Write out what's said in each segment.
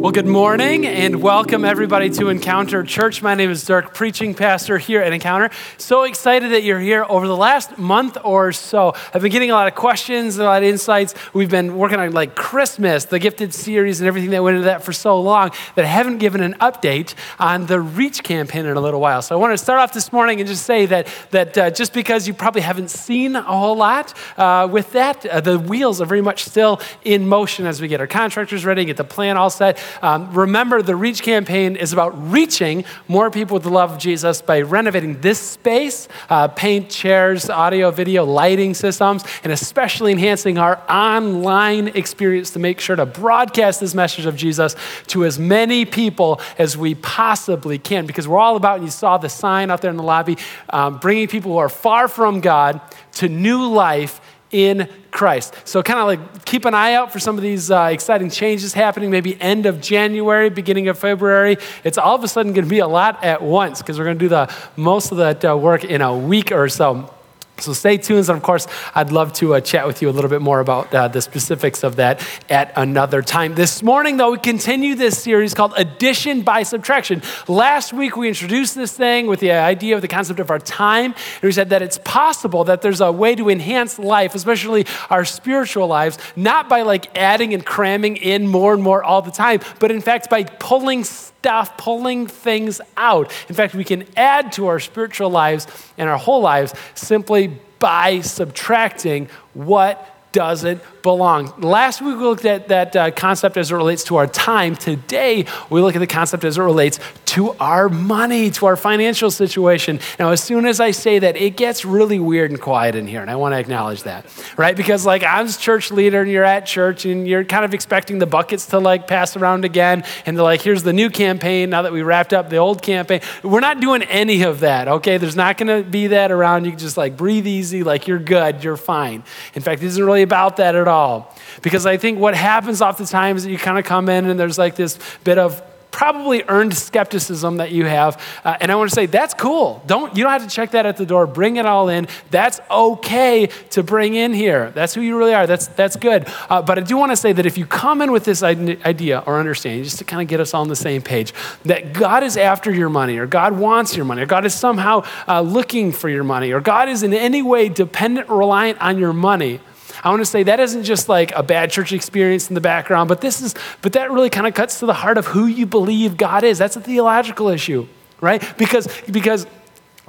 Well, good morning and welcome everybody to Encounter Church. My name is Dirk, preaching pastor here at Encounter. So excited that you're here. Over the last month or so, I've been getting a lot of questions, a lot of insights. We've been working on like Christmas, the gifted series, and everything that went into that for so long that I haven't given an update on the Reach campaign in a little while. So I want to start off this morning and just say that, that uh, just because you probably haven't seen a whole lot uh, with that, uh, the wheels are very much still in motion as we get our contractors ready, get the plan all set. Um, remember, the Reach campaign is about reaching more people with the love of Jesus by renovating this space, uh, paint, chairs, audio, video, lighting systems, and especially enhancing our online experience to make sure to broadcast this message of Jesus to as many people as we possibly can. Because we're all about, and you saw the sign out there in the lobby, um, bringing people who are far from God to new life in Christ. So, kind of like keep an eye out for some of these uh, exciting changes happening, maybe end of January, beginning of February. It's all of a sudden going to be a lot at once because we're going to do the most of that uh, work in a week or so. So stay tuned. And of course, I'd love to uh, chat with you a little bit more about uh, the specifics of that at another time. This morning, though, we continue this series called Addition by Subtraction. Last week, we introduced this thing with the idea of the concept of our time. And we said that it's possible that there's a way to enhance life, especially our spiritual lives, not by like adding and cramming in more and more all the time, but in fact, by pulling stuff, pulling things out. In fact, we can add to our spiritual lives and our whole lives simply by subtracting what doesn't belong. Last week we looked at that uh, concept as it relates to our time. Today we look at the concept as it relates to our money, to our financial situation. Now, as soon as I say that, it gets really weird and quiet in here, and I want to acknowledge that, right? Because like I'm a church leader and you're at church and you're kind of expecting the buckets to like pass around again, and they're like, here's the new campaign now that we wrapped up the old campaign. We're not doing any of that, okay? There's not going to be that around. You can just like breathe easy, like you're good, you're fine. In fact, it isn't really about that at all. Because I think what happens oftentimes is you kind of come in and there's like this bit of probably earned skepticism that you have. Uh, and I want to say that's cool. Don't you don't have to check that at the door. Bring it all in. That's okay to bring in here. That's who you really are. That's that's good. Uh, but I do want to say that if you come in with this idea or understanding, just to kind of get us on the same page, that God is after your money, or God wants your money, or God is somehow uh, looking for your money, or God is in any way dependent, reliant on your money I want to say that isn't just like a bad church experience in the background, but this is, but that really kind of cuts to the heart of who you believe God is. That's a theological issue, right? Because, because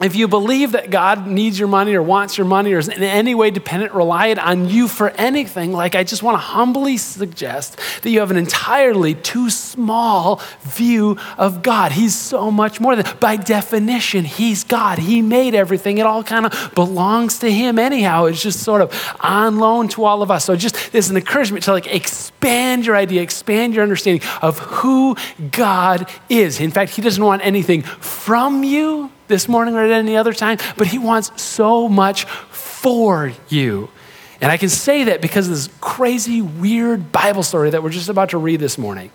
if you believe that God needs your money or wants your money or is in any way dependent, reliant on you for anything, like I just want to humbly suggest that you have an entirely too small view of God. He's so much more than, by definition, He's God. He made everything. It all kind of belongs to Him anyhow. It's just sort of on loan to all of us. So just as an encouragement to like expand your idea, expand your understanding of who God is. In fact, He doesn't want anything from you this morning or at any other time, but He wants so much for you. And I can say that because of this crazy, weird Bible story that we're just about to read this morning.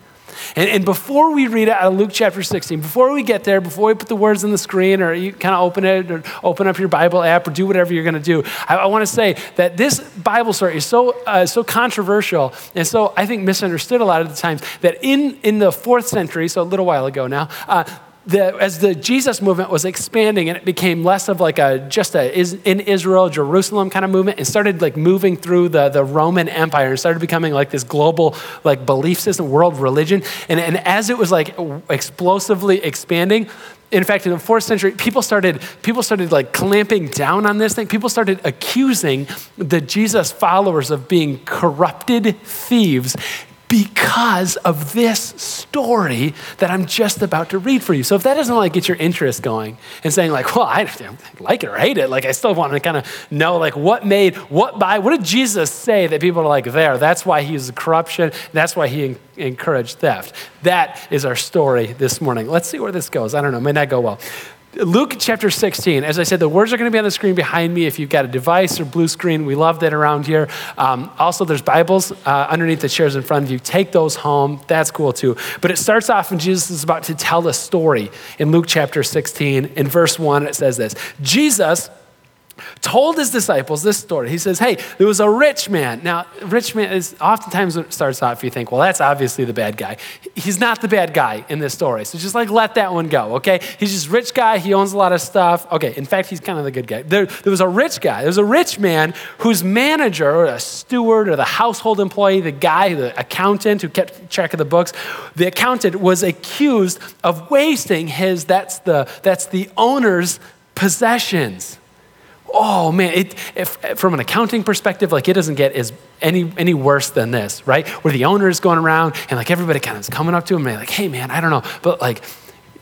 And, and, before we read it out of Luke chapter 16, before we get there, before we put the words on the screen or you kind of open it or open up your Bible app or do whatever you're going to do, I, I want to say that this Bible story is so, uh, so controversial and so, I think, misunderstood a lot of the times that in, in the fourth century, so a little while ago now, uh, the, as the Jesus movement was expanding and it became less of like a just a in Israel, Jerusalem kind of movement and started like moving through the, the Roman Empire and started becoming like this global like belief system, world religion. And, and as it was like explosively expanding, in fact, in the fourth century, people started, people started like clamping down on this thing. People started accusing the Jesus followers of being corrupted thieves because of this story that I'm just about to read for you. So if that doesn't like get your interest going and saying like, well, I like it or hate it, like I still want to kind of know like what made, what by, what did Jesus say that people are like there? That's why he used corruption. That's why he encouraged theft. That is our story this morning. Let's see where this goes. I don't know, it may not go well. Luke chapter 16. As I said, the words are going to be on the screen behind me if you've got a device or blue screen. We love that around here. Um, also, there's Bibles uh, underneath the chairs in front of you. Take those home. That's cool too. But it starts off when Jesus is about to tell a story in Luke chapter 16. In verse 1, it says this Jesus told his disciples this story. He says, Hey, there was a rich man. Now, rich man is oftentimes it starts off, you think, Well, that's obviously the bad guy. He's not the bad guy in this story. So just like let that one go, okay? He's just rich guy. He owns a lot of stuff. Okay, in fact, he's kind of the good guy. There, there was a rich guy. There was a rich man whose manager or a steward or the household employee, the guy, the accountant who kept track of the books, the accountant was accused of wasting his, that's the, that's the owner's possessions oh man, it, if, from an accounting perspective, like it doesn't get as any, any worse than this, right? Where the owner is going around and like everybody kind of is coming up to him and like, hey man, I don't know, but like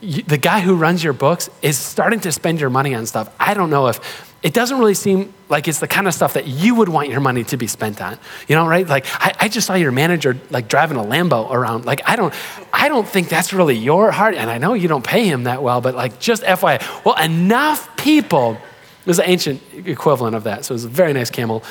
you, the guy who runs your books is starting to spend your money on stuff. I don't know if it doesn't really seem like it's the kind of stuff that you would want your money to be spent on you know right like I, I, just saw your manager like driving a lambo around like i don't i don't think that's really your heart and i know you don't pay him that well but like just fyi well enough people it was the ancient equivalent of that, so it was a very nice camel.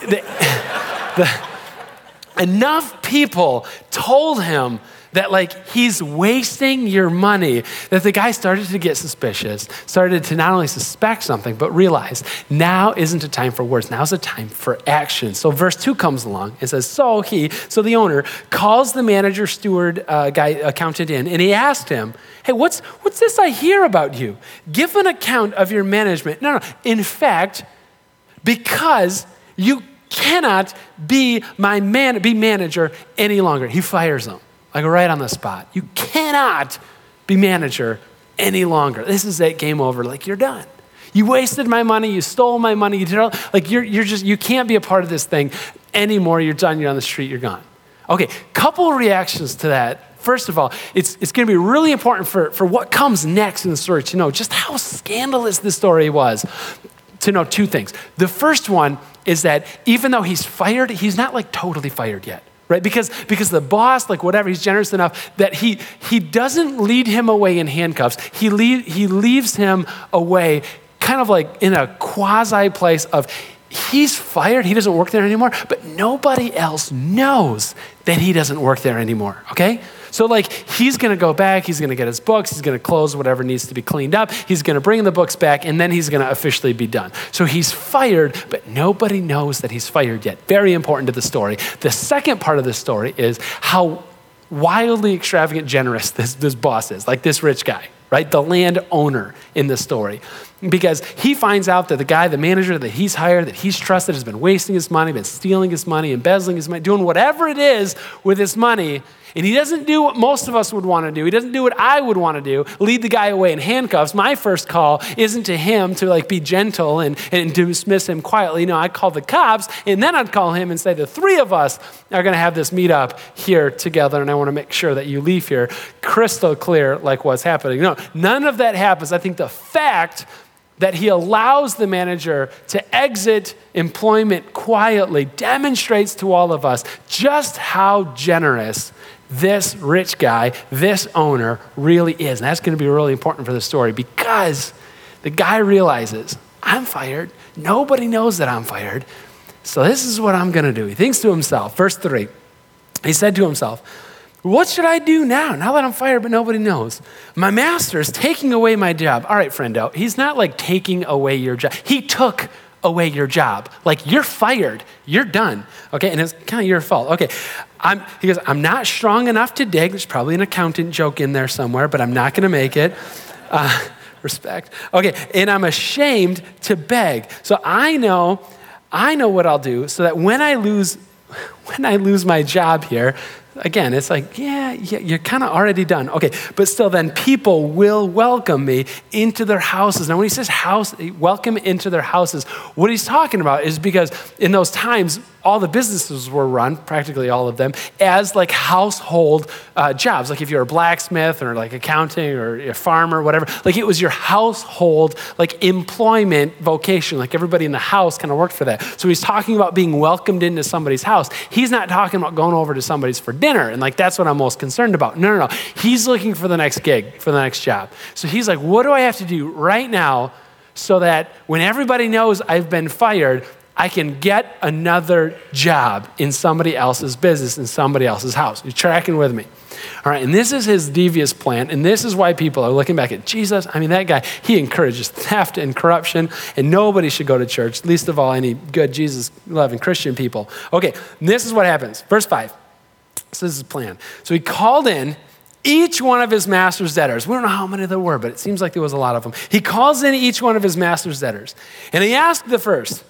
The, the, enough people told him that like he's wasting your money that the guy started to get suspicious started to not only suspect something but realize now isn't a time for words now's a time for action. So verse 2 comes along and says so he so the owner calls the manager steward uh, guy accountant in and he asked him hey what's what's this i hear about you? Give an account of your management no no in fact because you cannot be my man be manager any longer he fires him like right on the spot. You cannot be manager any longer. This is it, game over. Like you're done. You wasted my money, you stole my money, you did all, like you're, you're just, you can't be a part of this thing anymore. You're done, you're on the street, you're gone. Okay, couple reactions to that. First of all, it's, it's going to be really important for, for what comes next in the story to know just how scandalous this story was. To know two things. The first one is that even though he's fired, he's not like totally fired yet right? Because because the boss like whatever he's generous enough that he he doesn't lead him away in handcuffs. He lead, he leaves him away kind of like in a quasi place of he's fired he doesn't work there anymore but nobody else knows that he doesn't work there anymore okay so, like, he's going to go back, he's going to get his books, he's going to close whatever needs to be cleaned up, he's going to bring the books back, and then he's going to officially be done. So, he's fired, but nobody knows that he's fired yet. Very important to the story. The second part of the story is how wildly extravagant generous this, this boss is, like this rich guy, right? The landowner in the story. Because he finds out that the guy, the manager that he's hired, that he's trusted, has been wasting his money, been stealing his money, embezzling his money, doing whatever it is with his money and he doesn't do what most of us would want to do. He doesn't do what I would want to do, lead the guy away in handcuffs. My first call isn't to him to like be gentle and, and dismiss him quietly. No, I'd call the cops and then I'd call him and say, the three of us are going to have this meetup here together and I want to make sure that you leave here crystal clear like what's happening. No, none of that happens. I think the fact that he allows the manager to exit employment quietly demonstrates to all of us just how generous this rich guy, this owner, really is. And that's going to be really important for the story because the guy realizes, I'm fired. Nobody knows that I'm fired. So this is what I'm going to do. He thinks to himself, verse 3, he said to himself, What should I do now? Now that I'm fired, but nobody knows. My master is taking away my job. All right, friendo, he's not like taking away your job. He took away your job. Like you're fired, you're done. Okay, and it's kind of your fault. Okay, I'm, he goes, I'm not strong enough to dig. There's probably an accountant joke in there somewhere, but I'm not going to make it. Uh, respect. Okay, and I'm ashamed to beg. So I know, I know what I'll do so that when I lose, when I lose my job here, again, it's like, yeah, yeah you're kind of already done. Okay, but still, then people will welcome me into their houses. Now, when he says house, welcome into their houses, what he's talking about is because in those times, all the businesses were run, practically all of them, as like household uh, jobs. Like if you're a blacksmith or like accounting or a farmer, whatever, like it was your household, like employment vocation. Like everybody in the house kind of worked for that. So he's talking about being welcomed into somebody's house. He's not talking about going over to somebody's for dinner. And like that's what I'm most concerned about. No, no, no. He's looking for the next gig, for the next job. So he's like, what do I have to do right now? so that when everybody knows I've been fired, I can get another job in somebody else's business, in somebody else's house. You're tracking with me. All right, and this is his devious plan, and this is why people are looking back at Jesus. I mean, that guy, he encourages theft and corruption, and nobody should go to church, least of all any good Jesus loving Christian people. Okay, this is what happens. Verse 5. So this is his plan. So he called in each one of his master's debtors. We don't know how many there were, but it seems like there was a lot of them. He calls in each one of his master's debtors, and he asked the first,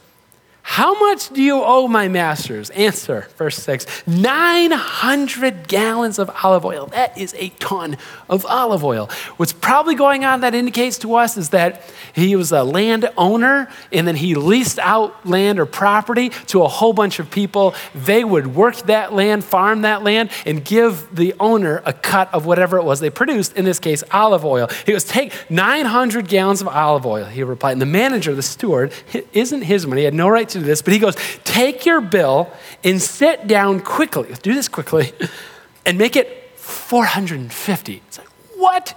how much do you owe my masters? Answer, verse 6 900 gallons of olive oil. That is a ton of olive oil. What's probably going on that indicates to us is that he was a landowner and then he leased out land or property to a whole bunch of people. They would work that land, farm that land, and give the owner a cut of whatever it was they produced, in this case, olive oil. He goes, Take 900 gallons of olive oil, he replied. And the manager, the steward, isn't his money. He had no right to do this, but he goes, Take your bill and sit down quickly. Do this quickly and make it 450. It's like, what?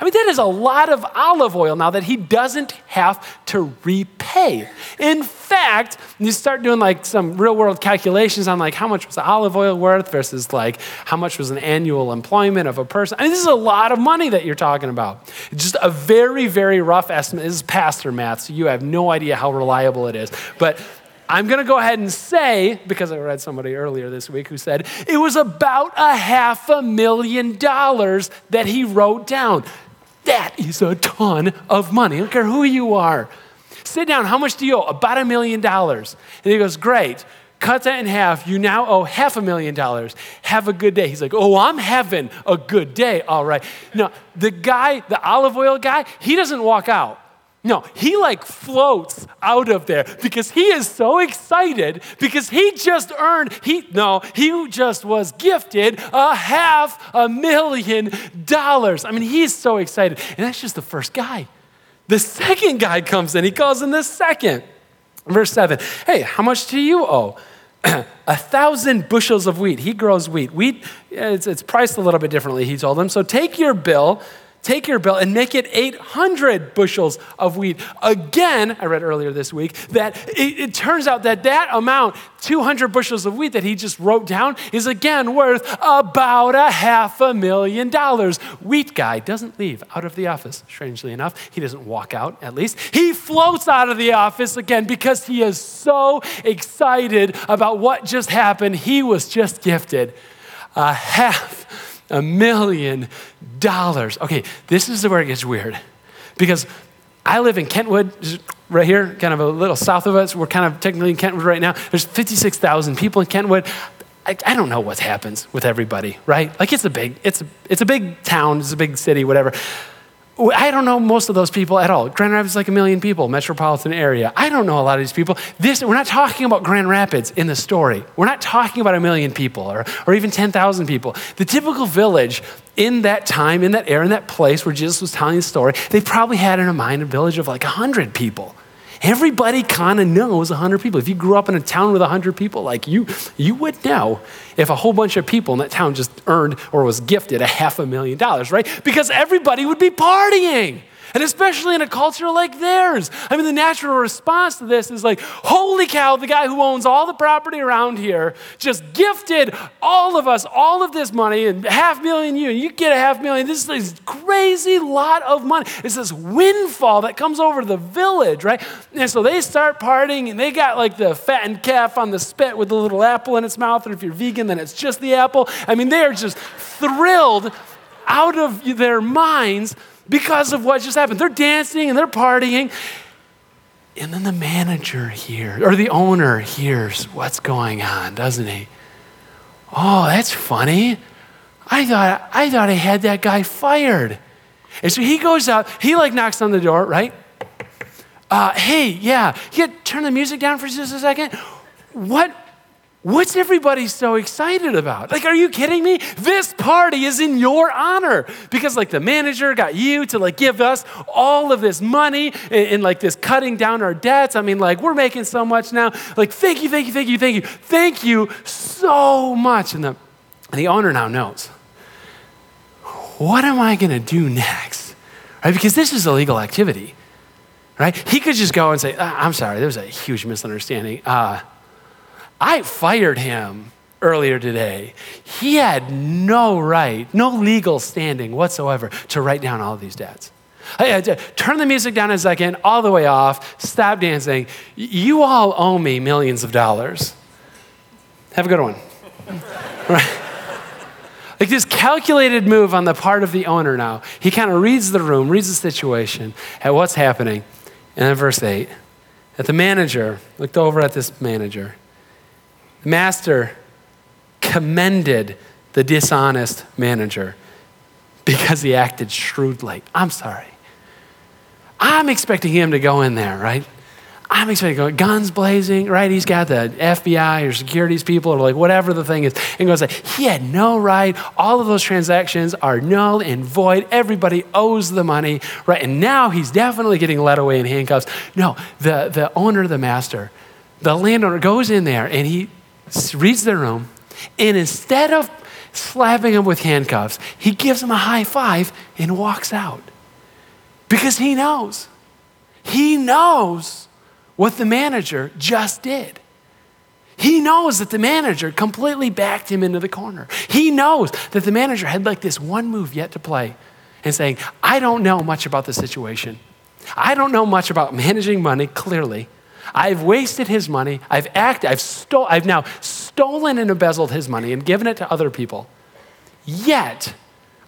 I mean, that is a lot of olive oil now that he doesn't have to repay. In fact, you start doing like some real world calculations on like how much was the olive oil worth versus like how much was an annual employment of a person. I mean, this is a lot of money that you're talking about. Just a very, very rough estimate. This is pastor math, so you have no idea how reliable it is. But I'm going to go ahead and say, because I read somebody earlier this week who said it was about a half a million dollars that he wrote down. That is a ton of money. I don't care who you are. Sit down. How much do you owe? About a million dollars. And he goes, Great. Cut that in half. You now owe half a million dollars. Have a good day. He's like, Oh, I'm having a good day. All right. Now, the guy, the olive oil guy, he doesn't walk out. No, he like floats out of there because he is so excited because he just earned, he, no, he just was gifted a half a million dollars. I mean, he's so excited. And that's just the first guy. The second guy comes in, he calls in the second. Verse 7 Hey, how much do you owe? a thousand bushels of wheat. He grows wheat. Wheat, it's, it's priced a little bit differently, he told them. So take your bill Take your bill and make it 800 bushels of wheat. Again, I read earlier this week that it, it, turns out that that amount, 200 bushels of wheat that he just wrote down, is again worth about a half a million dollars. Wheat guy doesn't leave out of the office, strangely enough. He doesn't walk out, at least. He floats out of the office again because he is so excited about what just happened. He was just gifted a half a million dollars. Okay, this is where it gets weird because I live in Kentwood, right here, kind of a little south of us. We're kind of technically in Kentwood right now. There's 56,000 people in Kentwood. I, I, don't know what happens with everybody, right? Like it's a big, it's a, it's a big town, it's a big city, whatever. I don't know most of those people at all. Grand Rapids is like a million people, metropolitan area. I don't know a lot of these people. This, we're not talking about Grand Rapids in the story. We're not talking about a million people or, or even 10,000 people. The typical village in that time, in that era, in that place where Jesus was telling the story, they probably had in mind a village of like 100 people. Everybody kind of knows 100 people. If you grew up in a town with 100 people, like you, you would know if a whole bunch of people in that town just earned or was gifted a half a million dollars, right? Because everybody would be partying. And especially in a culture like theirs. I mean, the natural response to this is like, holy cow, the guy who owns all the property around here just gifted all of us all of this money and half million you, and you get a half million. This is this crazy lot of money. It's this windfall that comes over the village, right? And so they start partying, and they got like the fattened calf on the spit with the little apple in its mouth. And if you're vegan, then it's just the apple. I mean, they are just thrilled out of their minds because of what just happened. They're dancing and they're partying. And then the manager hears, or the owner hears what's going on, doesn't he? Oh, that's funny. I thought I thought I had that guy fired. And so he goes out, he like knocks on the door, right? Uh, hey, yeah, you turn the music down for just a second. What What's everybody so excited about? Like, are you kidding me? This party is in your honor because, like, the manager got you to like give us all of this money and, and, like this cutting down our debts. I mean, like, we're making so much now. Like, thank you, thank you, thank you, thank you, thank you so much. And the, and the owner now knows what am I going to do next? Right? Because this is illegal activity, right? He could just go and say, ah, I'm sorry, there was a huge misunderstanding. Uh, I fired him earlier today. He had no right, no legal standing whatsoever to write down all these debts. Hey, uh, turn the music down a second, all the way off, stop dancing. You all owe me millions of dollars. Have a good one. right? Like this calculated move on the part of the owner now. He kind of reads the room, reads the situation, at what's happening. And then verse 8, that the manager looked over at this manager. The master commended the dishonest manager because he acted shrewdly. I'm sorry. I'm expecting him to go in there, right? I'm expecting to go, guns blazing, right? He's got the FBI or securities people or like whatever the thing is. And goes like, he had no right. All of those transactions are null and void. Everybody owes the money, right? And now he's definitely getting led away in handcuffs. No, the, the owner, the master, the landowner goes in there and he reads the room. And instead of slapping him with handcuffs, he gives him a high five and walks out. Because he knows. He knows what the manager just did. He knows that the manager completely backed him into the corner. He knows that the manager had like this one move yet to play and saying, I don't know much about the situation. I don't know much about managing money, clearly. I've wasted his money. I've acted, I've, stole, I've now stolen and embezzled his money and given it to other people. Yet,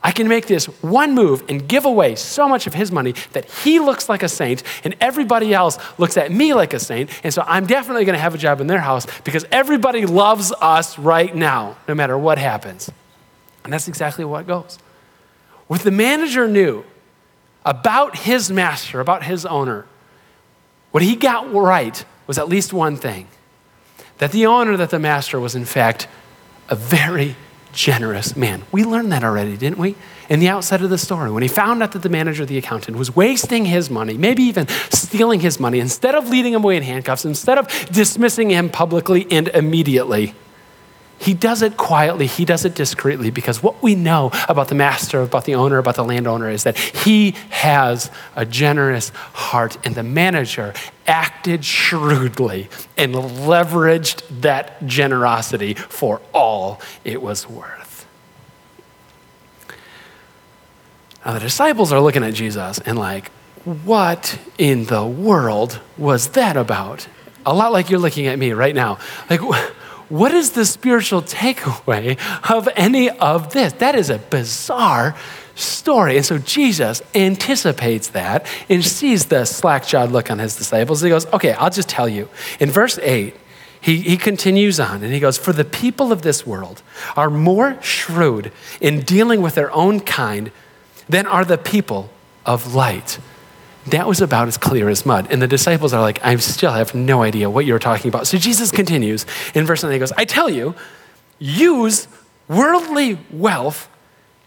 I can make this one move and give away so much of his money that he looks like a saint and everybody else looks at me like a saint. And so I'm definitely going to have a job in their house because everybody loves us right now, no matter what happens. And that's exactly what goes. What the manager knew about his master, about his owner, what he got right was at least one thing that the owner, that the master was in fact a very generous man. We learned that already, didn't we? In the outset of the story, when he found out that the manager, the accountant, was wasting his money, maybe even stealing his money, instead of leading him away in handcuffs, instead of dismissing him publicly and immediately, he does it quietly, he does it discreetly, because what we know about the master, about the owner, about the landowner is that he has a generous heart, and the manager acted shrewdly and leveraged that generosity for all it was worth. Now, the disciples are looking at Jesus and, like, what in the world was that about? A lot like you're looking at me right now. Like, what is the spiritual takeaway of any of this? That is a bizarre story. And so Jesus anticipates that and sees the slack jawed look on his disciples. He goes, Okay, I'll just tell you. In verse 8, he, he continues on and he goes, For the people of this world are more shrewd in dealing with their own kind than are the people of light. That was about as clear as mud. And the disciples are like, I still have no idea what you're talking about. So Jesus continues in verse 9, he goes, I tell you, use worldly wealth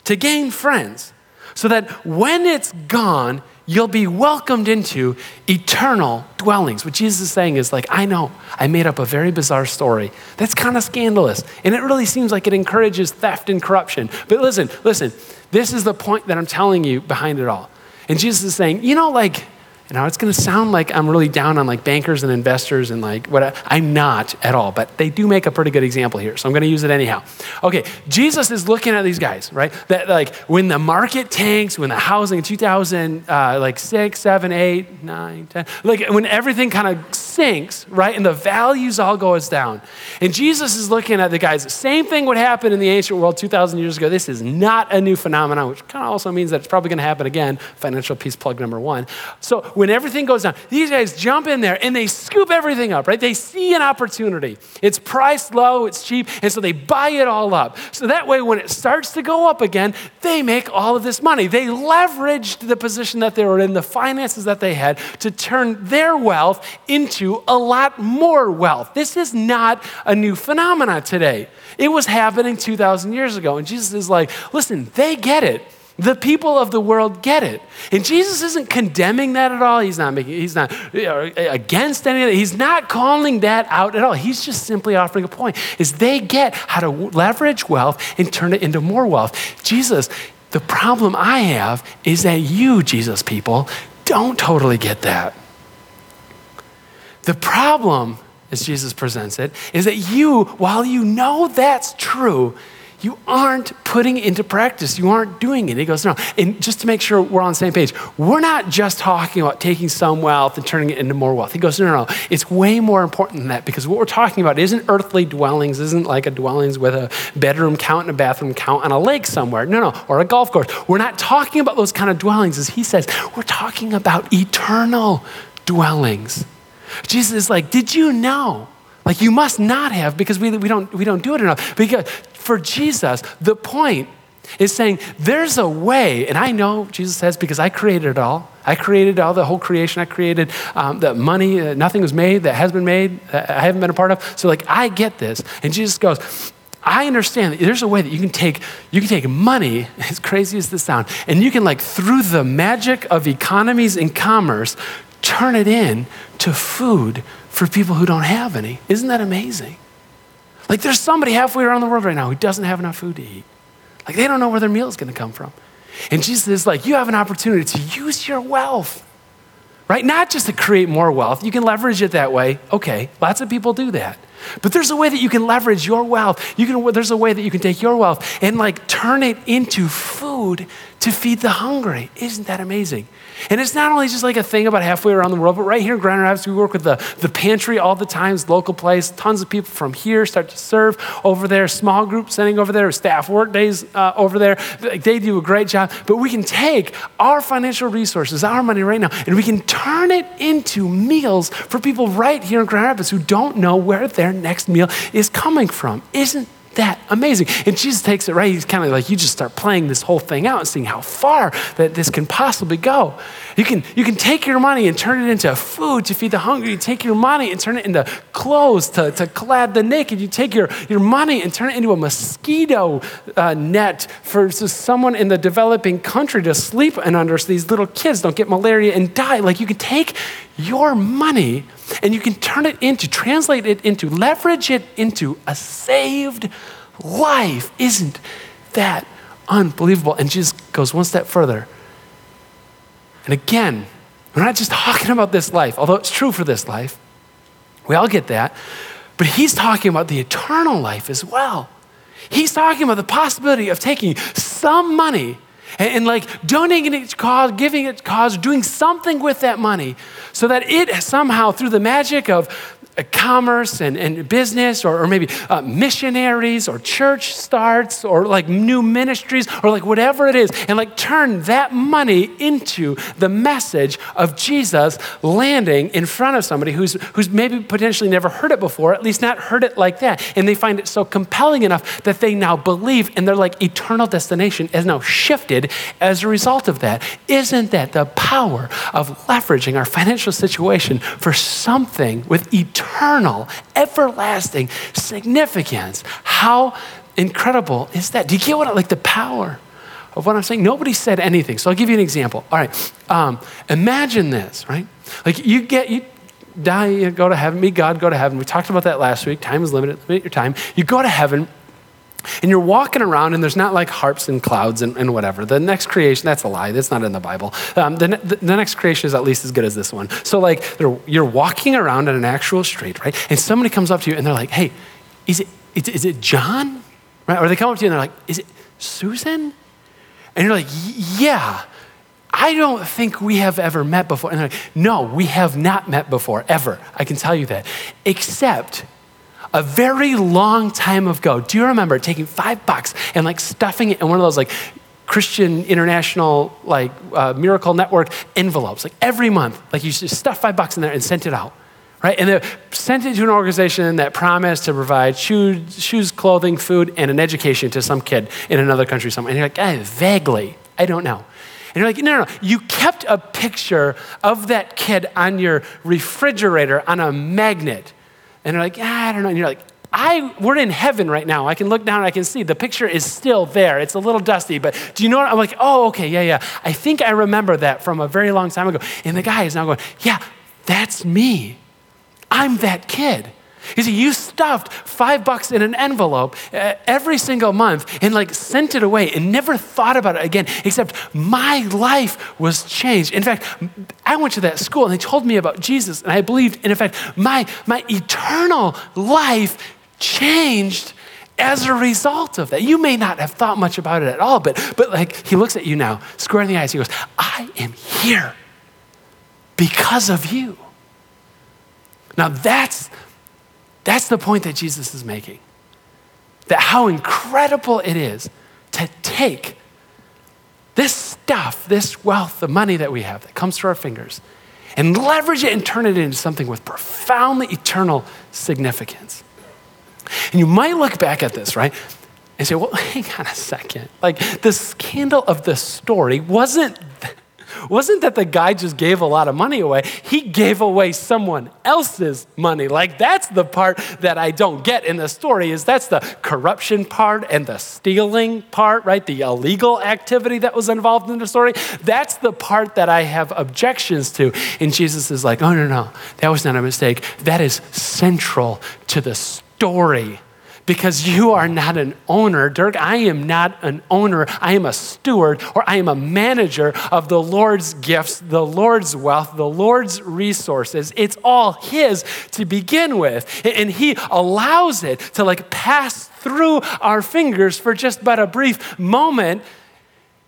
to gain friends, so that when it's gone, you'll be welcomed into eternal dwellings. What Jesus is saying is like, I know, I made up a very bizarre story. That's kind of scandalous. And it really seems like it encourages theft and corruption. But listen, listen, this is the point that I'm telling you behind it all. And Jesus is saying, you know, like, you know, it's going to sound like I'm really down on like bankers and investors and like what I, I'm not at all, but they do make a pretty good example here. So I'm going to use it anyhow. Okay, Jesus is looking at these guys, right? That like when the market tanks, when the housing in 2000, uh, like six, seven, eight, nine, ten, like when everything kind of sinks, right? And the values all goes down. And Jesus is looking at the guys. Same thing would happen in the ancient world 2,000 years ago. This is not a new phenomenon, which kind of also means that it's probably going to happen again. Financial peace plug number one. So when everything goes down, these guys jump in there and they scoop everything up, right? They see an opportunity. It's priced low, it's cheap, and so they buy it all up. So that way, when it starts to go up again, they make all of this money. They leveraged the position that they were in, the finances that they had, to turn their wealth into a lot more wealth. This is not a new phenomenon today. It was happening 2,000 years ago. And Jesus is like, listen, they get it. The people of the world get it. And Jesus isn't condemning that at all. He's not making, he's not uh, against any of it. He's not calling that out at all. He's just simply offering a point is they get how to leverage wealth and turn it into more wealth. Jesus, the problem I have is that you, Jesus people, don't totally get that. The problem as Jesus presents it, is that you, while you know that's true, you aren't putting it into practice. You aren't doing it. He goes, no. And just to make sure we're on the same page, we're not just talking about taking some wealth and turning it into more wealth. He goes, no, no, no. It's way more important than that because what we're talking about isn't earthly dwellings, isn't like a dwellings with a bedroom count and a bathroom count on a lake somewhere. No, no, or a golf course. We're not talking about those kind of dwellings, as he says. We're talking about eternal dwellings. Jesus is like, did you know? Like you must not have because we, we, don't, we don't do it enough. Because for Jesus, the point is saying there's a way, and I know Jesus says because I created it all. I created all the whole creation. I created um, the money. Uh, nothing was made that has been made. Uh, I haven't been a part of. So like I get this, and Jesus goes. I understand that there's a way that you can take you can take money, as crazy as this sounds, and you can like through the magic of economies and commerce, turn it in to food for people who don't have any. Isn't that amazing? Like there's somebody halfway around the world right now who doesn't have enough food to eat. Like they don't know where their meal is going to come from. And Jesus is like, you have an opportunity to use your wealth, right? Not just to create more wealth. You can leverage it that way. Okay, lots of people do that. But there's a way that you can leverage your wealth. You can, there's a way that you can take your wealth and like turn it into food to feed the hungry. Isn't that amazing? And it's not only just like a thing about halfway around the world, but right here in Grand Rapids, we work with the, the pantry all the time, local place. Tons of people from here start to serve over there, small group sending over there, staff work days uh, over there. They do a great job. But we can take our financial resources, our money right now, and we can turn it into meals for people right here in Grand Rapids who don't know where their next meal is coming from. Isn't that amazing. And Jesus takes it right. He's kind of like, you just start playing this whole thing out and seeing how far that this can possibly go. You can, you can take your money and turn it into food to feed the hungry. You take your money and turn it into clothes to, to clad the naked. You take your, your money and turn it into a mosquito uh, net for someone in the developing country to sleep and under so these little kids don't get malaria and die. Like you can take your money and you can turn it into, translate it into, leverage it into a saved life. Isn't that unbelievable? And Jesus goes one step further. And again, we're not just talking about this life, although it's true for this life. We all get that. But he's talking about the eternal life as well. He's talking about the possibility of taking some money and, and, like donating it to cause, giving it to cause, doing something with that money so that it somehow, through the magic of commerce and, and business or, or maybe uh, missionaries or church starts or like new ministries or like whatever it is and like turn that money into the message of jesus landing in front of somebody who's, who's maybe potentially never heard it before at least not heard it like that. And they find it so compelling enough that they now believe and their like eternal destination is now shifted as a result of that. Isn't that the power of leveraging our financial situation for something with eternal eternal, everlasting significance. How incredible is that? Do you get what, I like the power of what I'm saying? Nobody said anything. So I'll give you an example. All right. Um, imagine this, right? Like you get, you die, you go to heaven, meet God, go to heaven. We talked about that last week. Time is limited, limit your time. You go to heaven and you're walking around, and there's not like harps and clouds and, and whatever. The next creation, that's a lie. That's not in the Bible. Um, the, the, the, next creation is at least as good as this one. So, like, you're walking around on an actual street, right? And somebody comes up to you and they're like, hey, is it, is, is it John? Right? Or they come up to you and they're like, is it Susan? And you're like, yeah. I don't think we have ever met before. And they're like, no, we have not met before, ever. I can tell you that. Except a very long time ago. Do you remember taking five bucks and like stuffing it in one of those like Christian International like uh, Miracle Network envelopes, like every month, like you just stuff five bucks in there and sent it out, right? And they sent it to an organization that promised to provide shoes, shoes, clothing, food, and an education to some kid in another country somewhere. And you're like, eh, vaguely, I don't know. And you're like, no, no, no. You kept a picture of that kid on your refrigerator on a magnet and they're like, ah, I don't know. And you're like, I, we're in heaven right now. I can look down and I can see the picture is still there. It's a little dusty, but do you know what? I'm like, oh, okay, yeah, yeah. I think I remember that from a very long time ago. And the guy is now going, yeah, that's me. I'm that kid. You see, you stuffed five bucks in an envelope uh, every single month and like sent it away and never thought about it again, except my life was changed. In fact, I went to that school and they told me about Jesus and I believed, and in fact, my, my eternal life changed as a result of that. You may not have thought much about it at all, but, but like he looks at you now, square in the eyes, he goes, I am here because of you. Now that's that's the point that Jesus is making. That how incredible it is to take this stuff, this wealth, the money that we have that comes through our fingers, and leverage it and turn it into something with profoundly eternal significance. And you might look back at this, right? And say, well, hang on a second. Like, the scandal of the story wasn't, wasn't that the guy just gave a lot of money away. He gave away someone else's money. Like, that's the part that I don't get in the story is that's the corruption part and the stealing part, right? The illegal activity that was involved in the story. That's the part that I have objections to. And Jesus is like, oh, no, no, that was not a mistake. That is central to the story because you are not an owner. Dirk, I am not an owner. I am a steward or I am a manager of the Lord's gifts, the Lord's wealth, the Lord's resources. It's all His to begin with. And He allows it to like pass through our fingers for just but a brief moment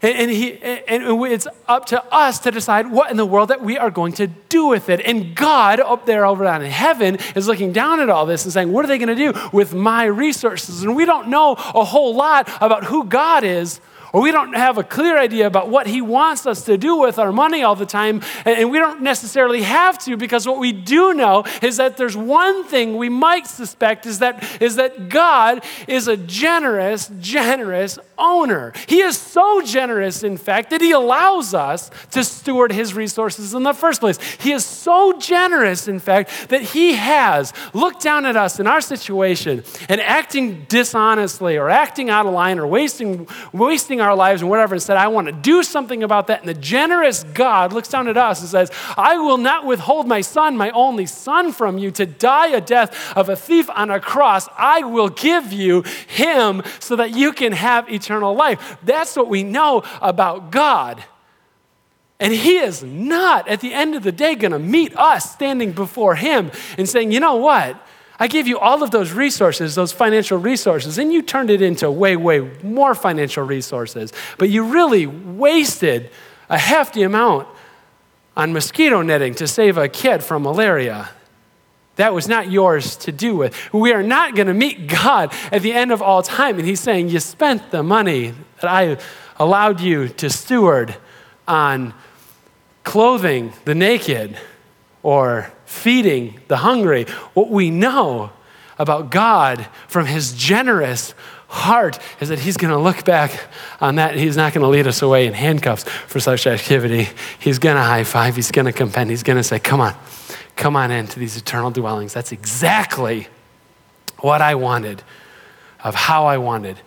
and, he, and it's up to us to decide what in the world that we are going to do with it. And God up there over in heaven is looking down at all this and saying, What are they going to do with my resources? And we don't know a whole lot about who God is or we don't have a clear idea about what He wants us to do with our money all the time, and we don't necessarily have to because what we do know is that there's one thing we might suspect is that, is that God is a generous, generous owner. He is so generous, in fact, that He allows us to steward His resources in the first place. He is so generous, in fact, that He has looked down at us in our situation and acting dishonestly or acting out of line or wasting, wasting our lives and whatever and said, I want to do something about that. And the generous God looks down at us and says, I will not withhold my son, my only son, from you to die a death of a thief on a cross. I will give you him so that you can have eternal life. That's what we know about God. And he is not, at the end of the day, going to meet us standing before him and saying, you know what? I gave you all of those resources, those financial resources, and you turned it into way, way more financial resources. But you really wasted a hefty amount on mosquito netting to save a kid from malaria. That was not yours to do with. We are not going to meet God at the end of all time. And He's saying, You spent the money that I allowed you to steward on clothing the naked or feeding the hungry. What we know about God from his generous heart is that he's going to look back on that. He's not going to lead us away in handcuffs for such activity. He's going to high five. He's going to compend. He's going to say, Come on, come on into these eternal dwellings. That's exactly what I wanted, of how I wanted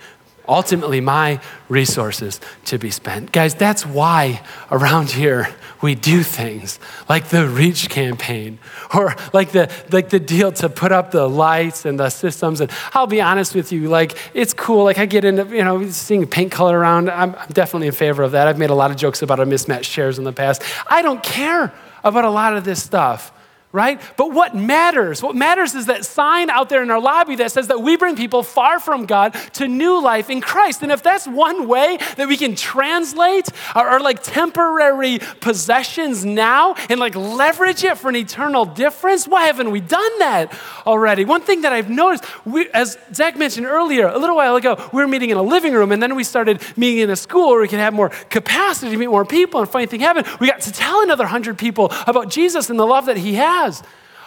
ultimately my resources to be spent. Guys, that's why around here we do things like the Reach campaign or like the, like the deal to put up the lights and the systems. And I'll be honest with you, like it's cool. Like I get into, you know, seeing paint color around. I'm, I'm definitely in favor of that. I've made a lot of jokes about our mismatched chairs in the past. I don't care about a lot of this stuff right? But what matters? What matters is that sign out there in our lobby that says that we bring people far from God to new life in Christ. And if that's one way that we can translate our, our like temporary possessions now and like leverage it for an eternal difference, why haven't we done that already? One thing that I've noticed, we, as Zach mentioned earlier, a little while ago, we were meeting in a living room and then we started meeting in a school where we could have more capacity to meet more people. And funny thing happened, we got to tell another hundred people about Jesus and the love that he has has.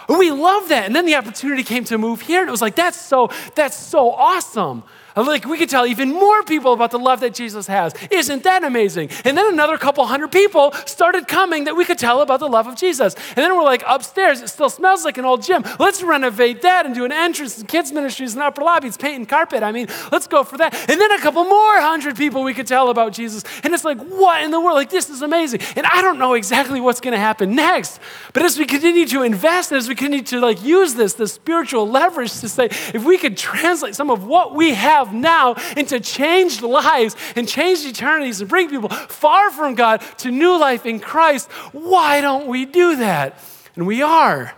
We love that. And then the opportunity came to move here, and it was like, that's so, that's so awesome. Like we could tell even more people about the love that Jesus has. Isn't that amazing? And then another couple hundred people started coming that we could tell about the love of Jesus. And then we're like, upstairs, it still smells like an old gym. Let's renovate that and do an entrance and kids' ministries and upper lobbies, paint and carpet. I mean, let's go for that. And then a couple more hundred people we could tell about Jesus. And it's like, what in the world? Like, this is amazing. And I don't know exactly what's going to happen next. But as we continue to invest, and as we continue to like use this, the spiritual leverage to say, if we could translate some of what we have have now into changed lives and changed eternities and bring people far from God to new life in Christ, why don't we do that? And we are.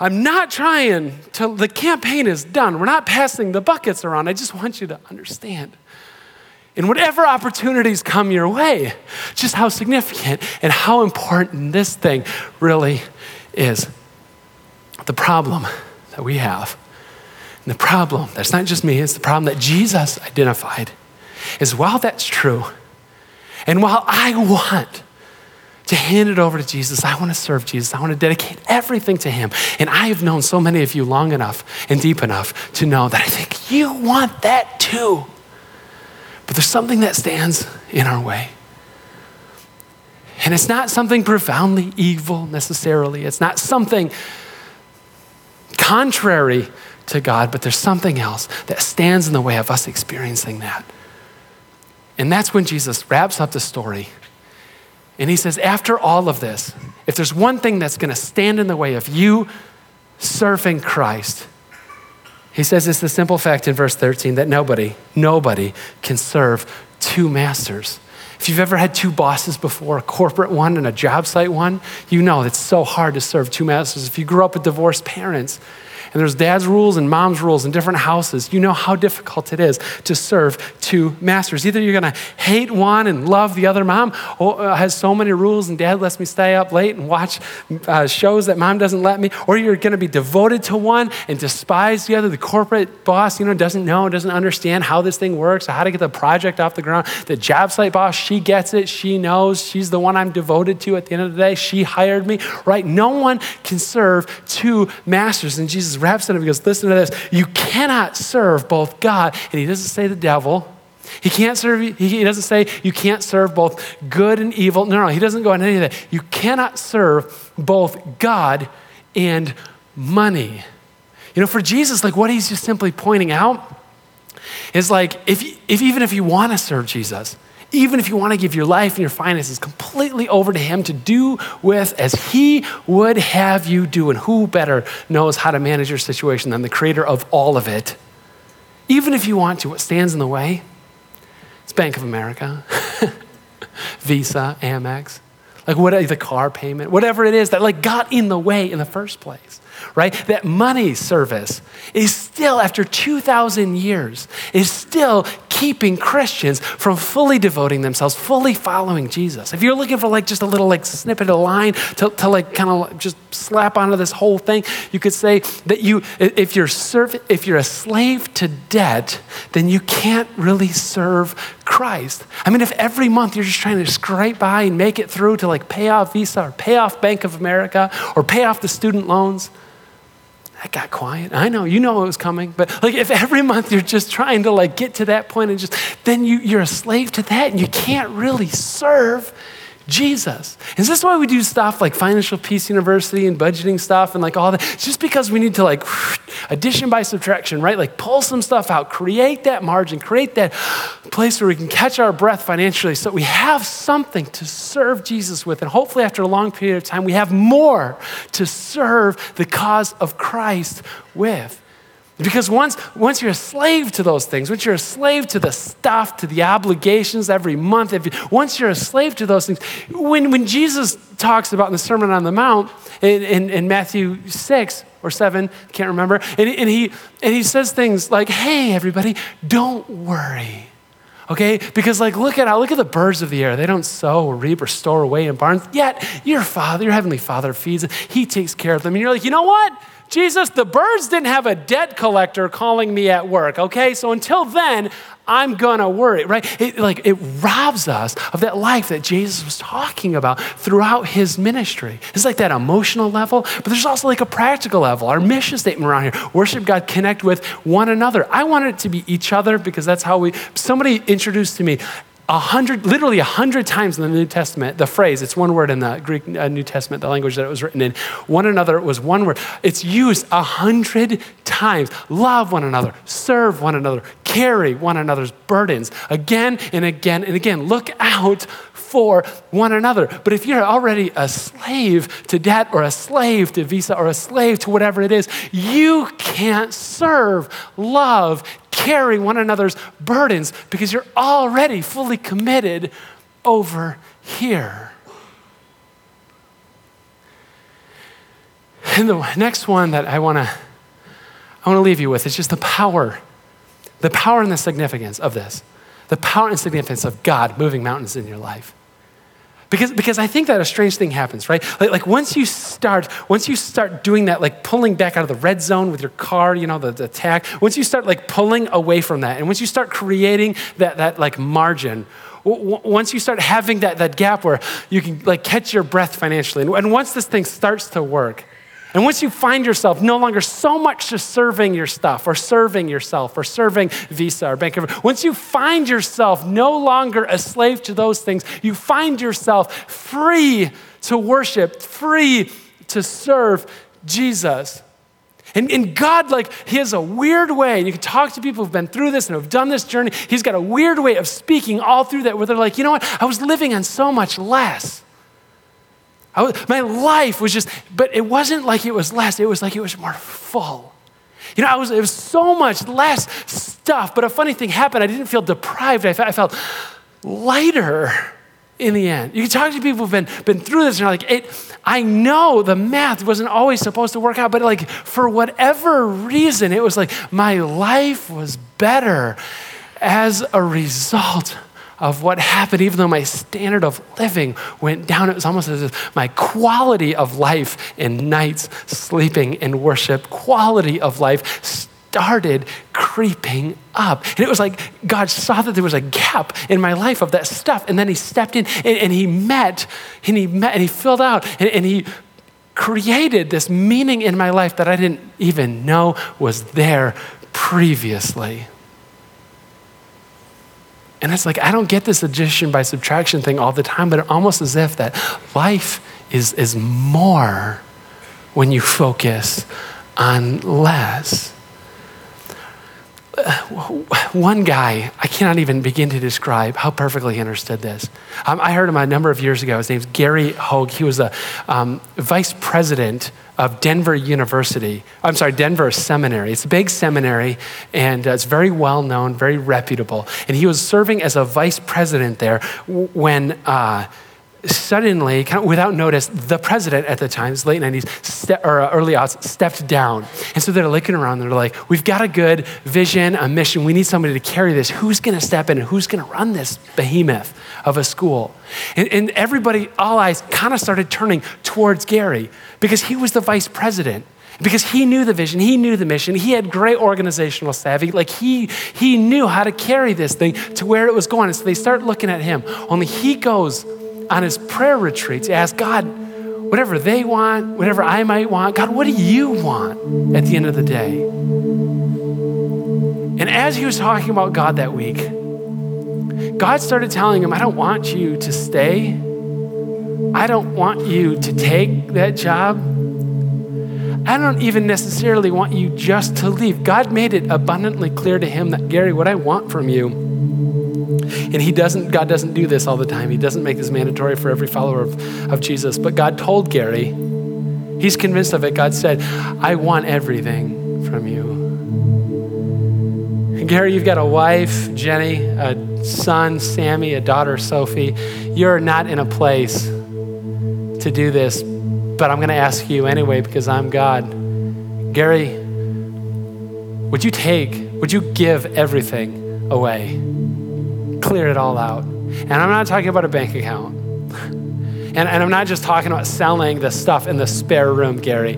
I'm not trying to, the campaign is done. We're not passing the buckets around. I just want you to understand. And whatever opportunities come your way, just how significant and how important this thing really is. The problem that we have and the problem, that's not just me, it's the problem that Jesus identified, is while that's true, and while I want to hand it over to Jesus, I want to serve Jesus, I want to dedicate everything to Him. And I have known so many of you long enough and deep enough to know that I think you want that too. But there's something that stands in our way. And it's not something profoundly evil necessarily. It's not something contrary to God, but there's something else that stands in the way of us experiencing that. And that's when Jesus wraps up the story. And he says, after all of this, if there's one thing that's going to stand in the way of you serving Christ, he says it's the simple fact in verse 13 that nobody, nobody can serve two masters. If you've ever had two bosses before, a corporate one and a job site one, you know it's so hard to serve two masters. If you grew up with divorced parents, and there's dad's rules and mom's rules in different houses, you know how difficult it is to serve two masters. Either you're going to hate one and love the other. Mom uh, has so many rules, and dad lets me stay up late and watch uh, shows that mom doesn't let me. Or you're going to be devoted to one and despise the other. The corporate boss, you know, doesn't know, doesn't understand how this thing works, how to get the project off the ground. The job site boss, she gets it. She knows. She's the one I'm devoted to at the end of the day. She hired me, right? No one can serve two masters. And Jesus wraps it up. He goes, Listen to this. You cannot serve both God, and he doesn't say the devil. He can't serve, he doesn't say you can't serve both good and evil. No, no, he doesn't go on any of that. You cannot serve both God and money. You know, for Jesus, like what he's just simply pointing out is like, if, if even if you want to serve Jesus, even if you want to give your life and your finances completely over to Him to do with as He would have you do, and who better knows how to manage your situation than the creator of all of it? Even if you want to, what stands in the way? It's Bank of America, Visa, Amex, like what the car payment, whatever it is that like got in the way in the first place right? That money service is still, after 2,000 years, is still keeping Christians from fully devoting themselves, fully following Jesus. If you're looking for like just a little like snippet of line to, to like kind of just slap onto this whole thing, you could say that you, if you're serv- if you're a slave to debt, then you can't really serve Christ. I mean, if every month you're just trying to scrape by and make it through to like pay off Visa or pay off Bank of America or pay off the student loans, that got quiet. I know, you know it was coming, but like if every month you're just trying to like get to that point and just, then you, you're a slave to that and you can't really serve Jesus. Is this why we do stuff like Financial Peace University and budgeting stuff and like all that? It's just because we need to like addition by subtraction, right? Like pull some stuff out, create that margin, create that place where we can catch our breath financially so we have something to serve Jesus with. And hopefully, after a long period of time, we have more to serve the cause of Christ with. Because once, once you're a slave to those things, once you're a slave to the stuff, to the obligations every month, if you, once you're a slave to those things, when, when Jesus talks about in the Sermon on the Mount in, in, in Matthew 6 or 7, can't remember, and, and, he, and he says things like, hey, everybody, don't worry. Okay? Because like look at how, look at the birds of the air. They don't sow or reap or store away in barns. Yet your father, your heavenly father feeds them. He takes care of them. And you're like, you know what? Jesus, the birds didn't have a debt collector calling me at work, okay? So until then, I'm gonna worry, right? It, like it robs us of that life that Jesus was talking about throughout his ministry. It's like that emotional level, but there's also like a practical level. Our mission statement around here worship God, connect with one another. I wanted it to be each other because that's how we, somebody introduced to me a hundred, literally a hundred times in the New Testament, the phrase, it's one word in the Greek uh, New Testament, the language that it was written in, one another was one word. It's used a hundred times. Love one another, serve one another, carry one another's burdens again and again and again. Look out for one another. But if you're already a slave to debt or a slave to visa or a slave to whatever it is, you can't serve, love, carry one another's burdens because you're already fully committed over here. And the next one that I want to I want to leave you with is just the power, the power and the significance of this. The power and significance of God moving mountains in your life. Because, because I think that a strange thing happens, right? Like, like, once you start, once you start doing that, like pulling back out of the red zone with your car, you know, the, the attack, once you start like pulling away from that, and once you start creating that, that like margin, w- once you start having that, that gap where you can like catch your breath financially, and, and once this thing starts to work, and once you find yourself no longer so much just serving your stuff or serving yourself or serving Visa or Bank of once you find yourself no longer a slave to those things, you find yourself free to worship, free to serve Jesus. And, and God, like, He has a weird way, and you can talk to people who've been through this and have done this journey. He's got a weird way of speaking all through that where they're like, you know what? I was living on so much less. Was, my life was just, but it wasn't like it was less, it was like it was more full. You know, I was, it was so much less stuff, but a funny thing happened. I didn't feel deprived, I felt, I felt lighter in the end. You can talk to people who've been, been through this and you're like, it, I know the math wasn't always supposed to work out, but like for whatever reason, it was like my life was better as a result of what happened, even though my standard of living went down. It was almost as if my quality of life in nights, sleeping, and worship, quality of life started creeping up. And it was like God saw that there was a gap in my life of that stuff. And then He stepped in and, and He met, and He met, and He filled out, and, and He created this meaning in my life that I didn't even know was there previously. And it's like, I don't get this addition by subtraction thing all the time, but almost as if that life is, is more when you focus on less. One guy, I cannot even begin to describe how perfectly he understood this. Um, I heard him a number of years ago. His name's Gary Hoag. He was a um, vice president of Denver University. I'm sorry, Denver Seminary. It's a big seminary and uh, it's very well known, very reputable. And he was serving as a vice president there when. Uh, suddenly, kind of without notice, the president at the time, late 90s ste- or uh, early odds, stepped down. And so they're looking around, they're like, we've got a good vision, a mission. We need somebody to carry this. Who's going to step in and who's going to run this behemoth of a school? And, and everybody, all eyes kind of started turning towards Gary because he was the vice president because he knew the vision, he knew the mission, he had great organizational savvy. Like he he knew how to carry this thing to where it was going. And so they start looking at him. Only he goes on his prayer retreats, he ask God, whatever they want, whatever I might want, God, what do you want at the end of the day? And as he was talking about God that week, God started telling him, I don't want you to stay. I don't want you to take that job. I don't even necessarily want you just to leave. God made it abundantly clear to him that, Gary, what I want from you and he doesn't, God doesn't do this all the time. He doesn't make this mandatory for every follower of, of Jesus. But God told Gary, he's convinced of it. God said, I want everything from you. And Gary, you've got a wife, Jenny, a son, Sammy, a daughter, Sophie. You're not in a place to do this, but I'm going to ask you anyway because I'm God. Gary, would you take, would you give everything away? Clear it all out. And I'm not talking about a bank account. And, and I'm not just talking about selling the stuff in the spare room, Gary.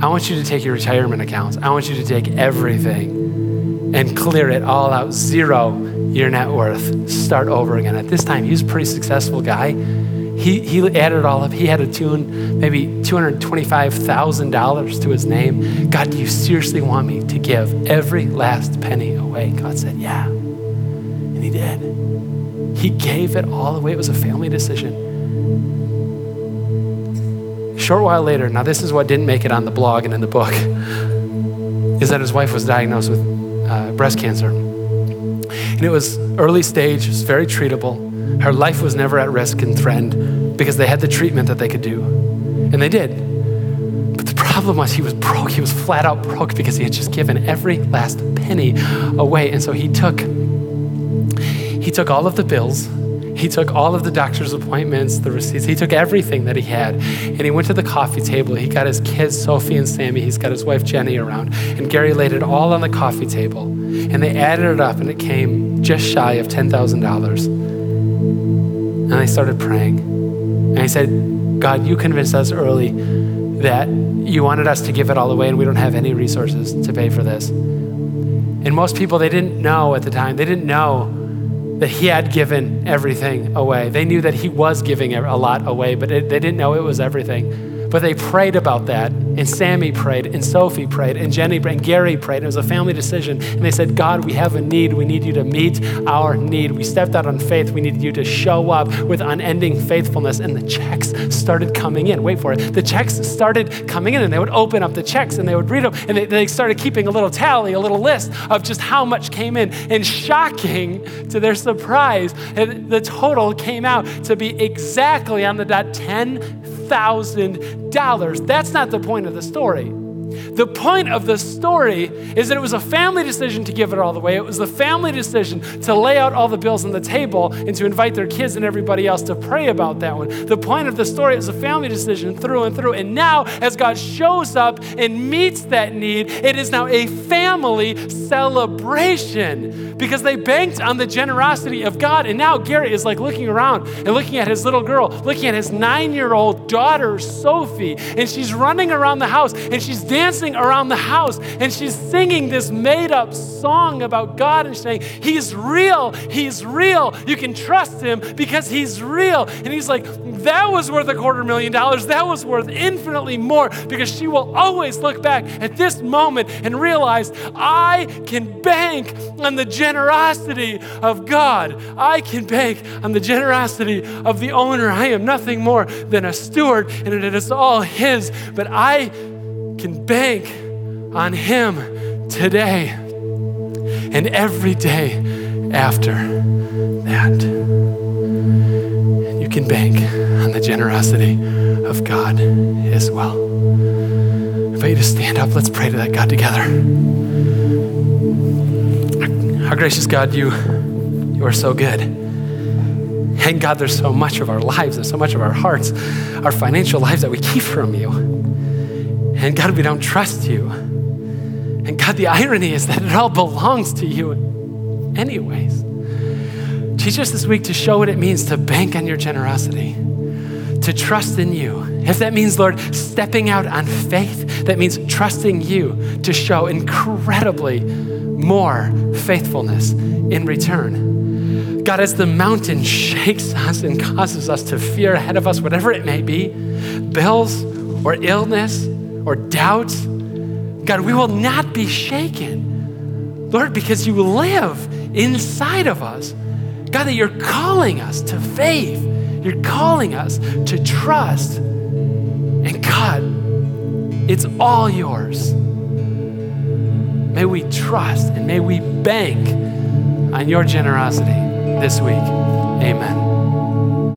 I want you to take your retirement accounts. I want you to take everything and clear it all out. Zero your net worth, start over again. At this time, he was a pretty successful guy. He, he added all up. He had a tune, maybe $225,000 to his name. God, do you seriously want me to give every last penny away? God said, Yeah. And he did. He gave it all away. It was a family decision. A short while later, now this is what didn't make it on the blog and in the book, is that his wife was diagnosed with uh, breast cancer. And it was early stage, it was very treatable. Her life was never at risk and threatened because they had the treatment that they could do. And they did. But the problem was he was broke. He was flat out broke because he had just given every last penny away. And so he took he took all of the bills he took all of the doctor's appointments, the receipts, he took everything that he had, and he went to the coffee table. He got his kids, Sophie and Sammy, he's got his wife Jenny around, and Gary laid it all on the coffee table. And they added it up, and it came just shy of $10,000. And they started praying. And he said, God, you convinced us early that you wanted us to give it all away, and we don't have any resources to pay for this. And most people, they didn't know at the time, they didn't know that he had given everything away. They knew that he was giving a lot away, but it, they didn't know it was everything. But they prayed about that, and Sammy prayed, and Sophie prayed, and Jenny prayed, and Gary prayed. It was a family decision. And they said, God, we have a need. We need you to meet our need. We stepped out on faith. We need you to show up with unending faithfulness. And the checks started coming in. Wait for it. The checks started coming in, and they would open up the checks and they would read them, and they, they started keeping a little tally, a little list of just how much came in. And shocking to their surprise, the total came out to be exactly on the dot 10 $1,000. That's not the point of the story. The point of the story is that it was a family decision to give it all the way. It was the family decision to lay out all the bills on the table and to invite their kids and everybody else to pray about that one. The point of the story is a family decision through and through. And now, as God shows up and meets that need, it is now a family celebration because they banked on the generosity of God. And now Garrett is like looking around and looking at his little girl, looking at his nine year old daughter, Sophie, and she's running around the house and she's dancing dancing around the house and she's singing this made up song about God and saying, He's real, He's real. You can trust Him because He's real. And He's like, That was worth a quarter million dollars. That was worth infinitely more because she will always look back at this moment and realize, I can bank on the generosity of God. I can bank on the generosity of the owner. I am nothing more than a steward and it is all His. But I can bank on Him today and every day after that. You can bank on the generosity of God as well. I invite you to stand up. Let's pray to that God together. Our gracious God, you, you are so good. And God, there's so much of our lives and so much of our hearts, our financial lives that we keep from you. And God, we don't trust you. And God, the irony is that it all belongs to you, anyways. Teach us this week to show what it means to bank on your generosity, to trust in you. If that means, Lord, stepping out on faith, that means trusting you to show incredibly more faithfulness in return. God, as the mountain shakes us and causes us to fear ahead of us, whatever it may be, bills or illness or doubt, God, we will not be shaken. Lord, because you live inside of us. God, that you're calling us to faith. You're calling us to trust. And God, it's all yours. May we trust and may we bank on your generosity this week. Amen.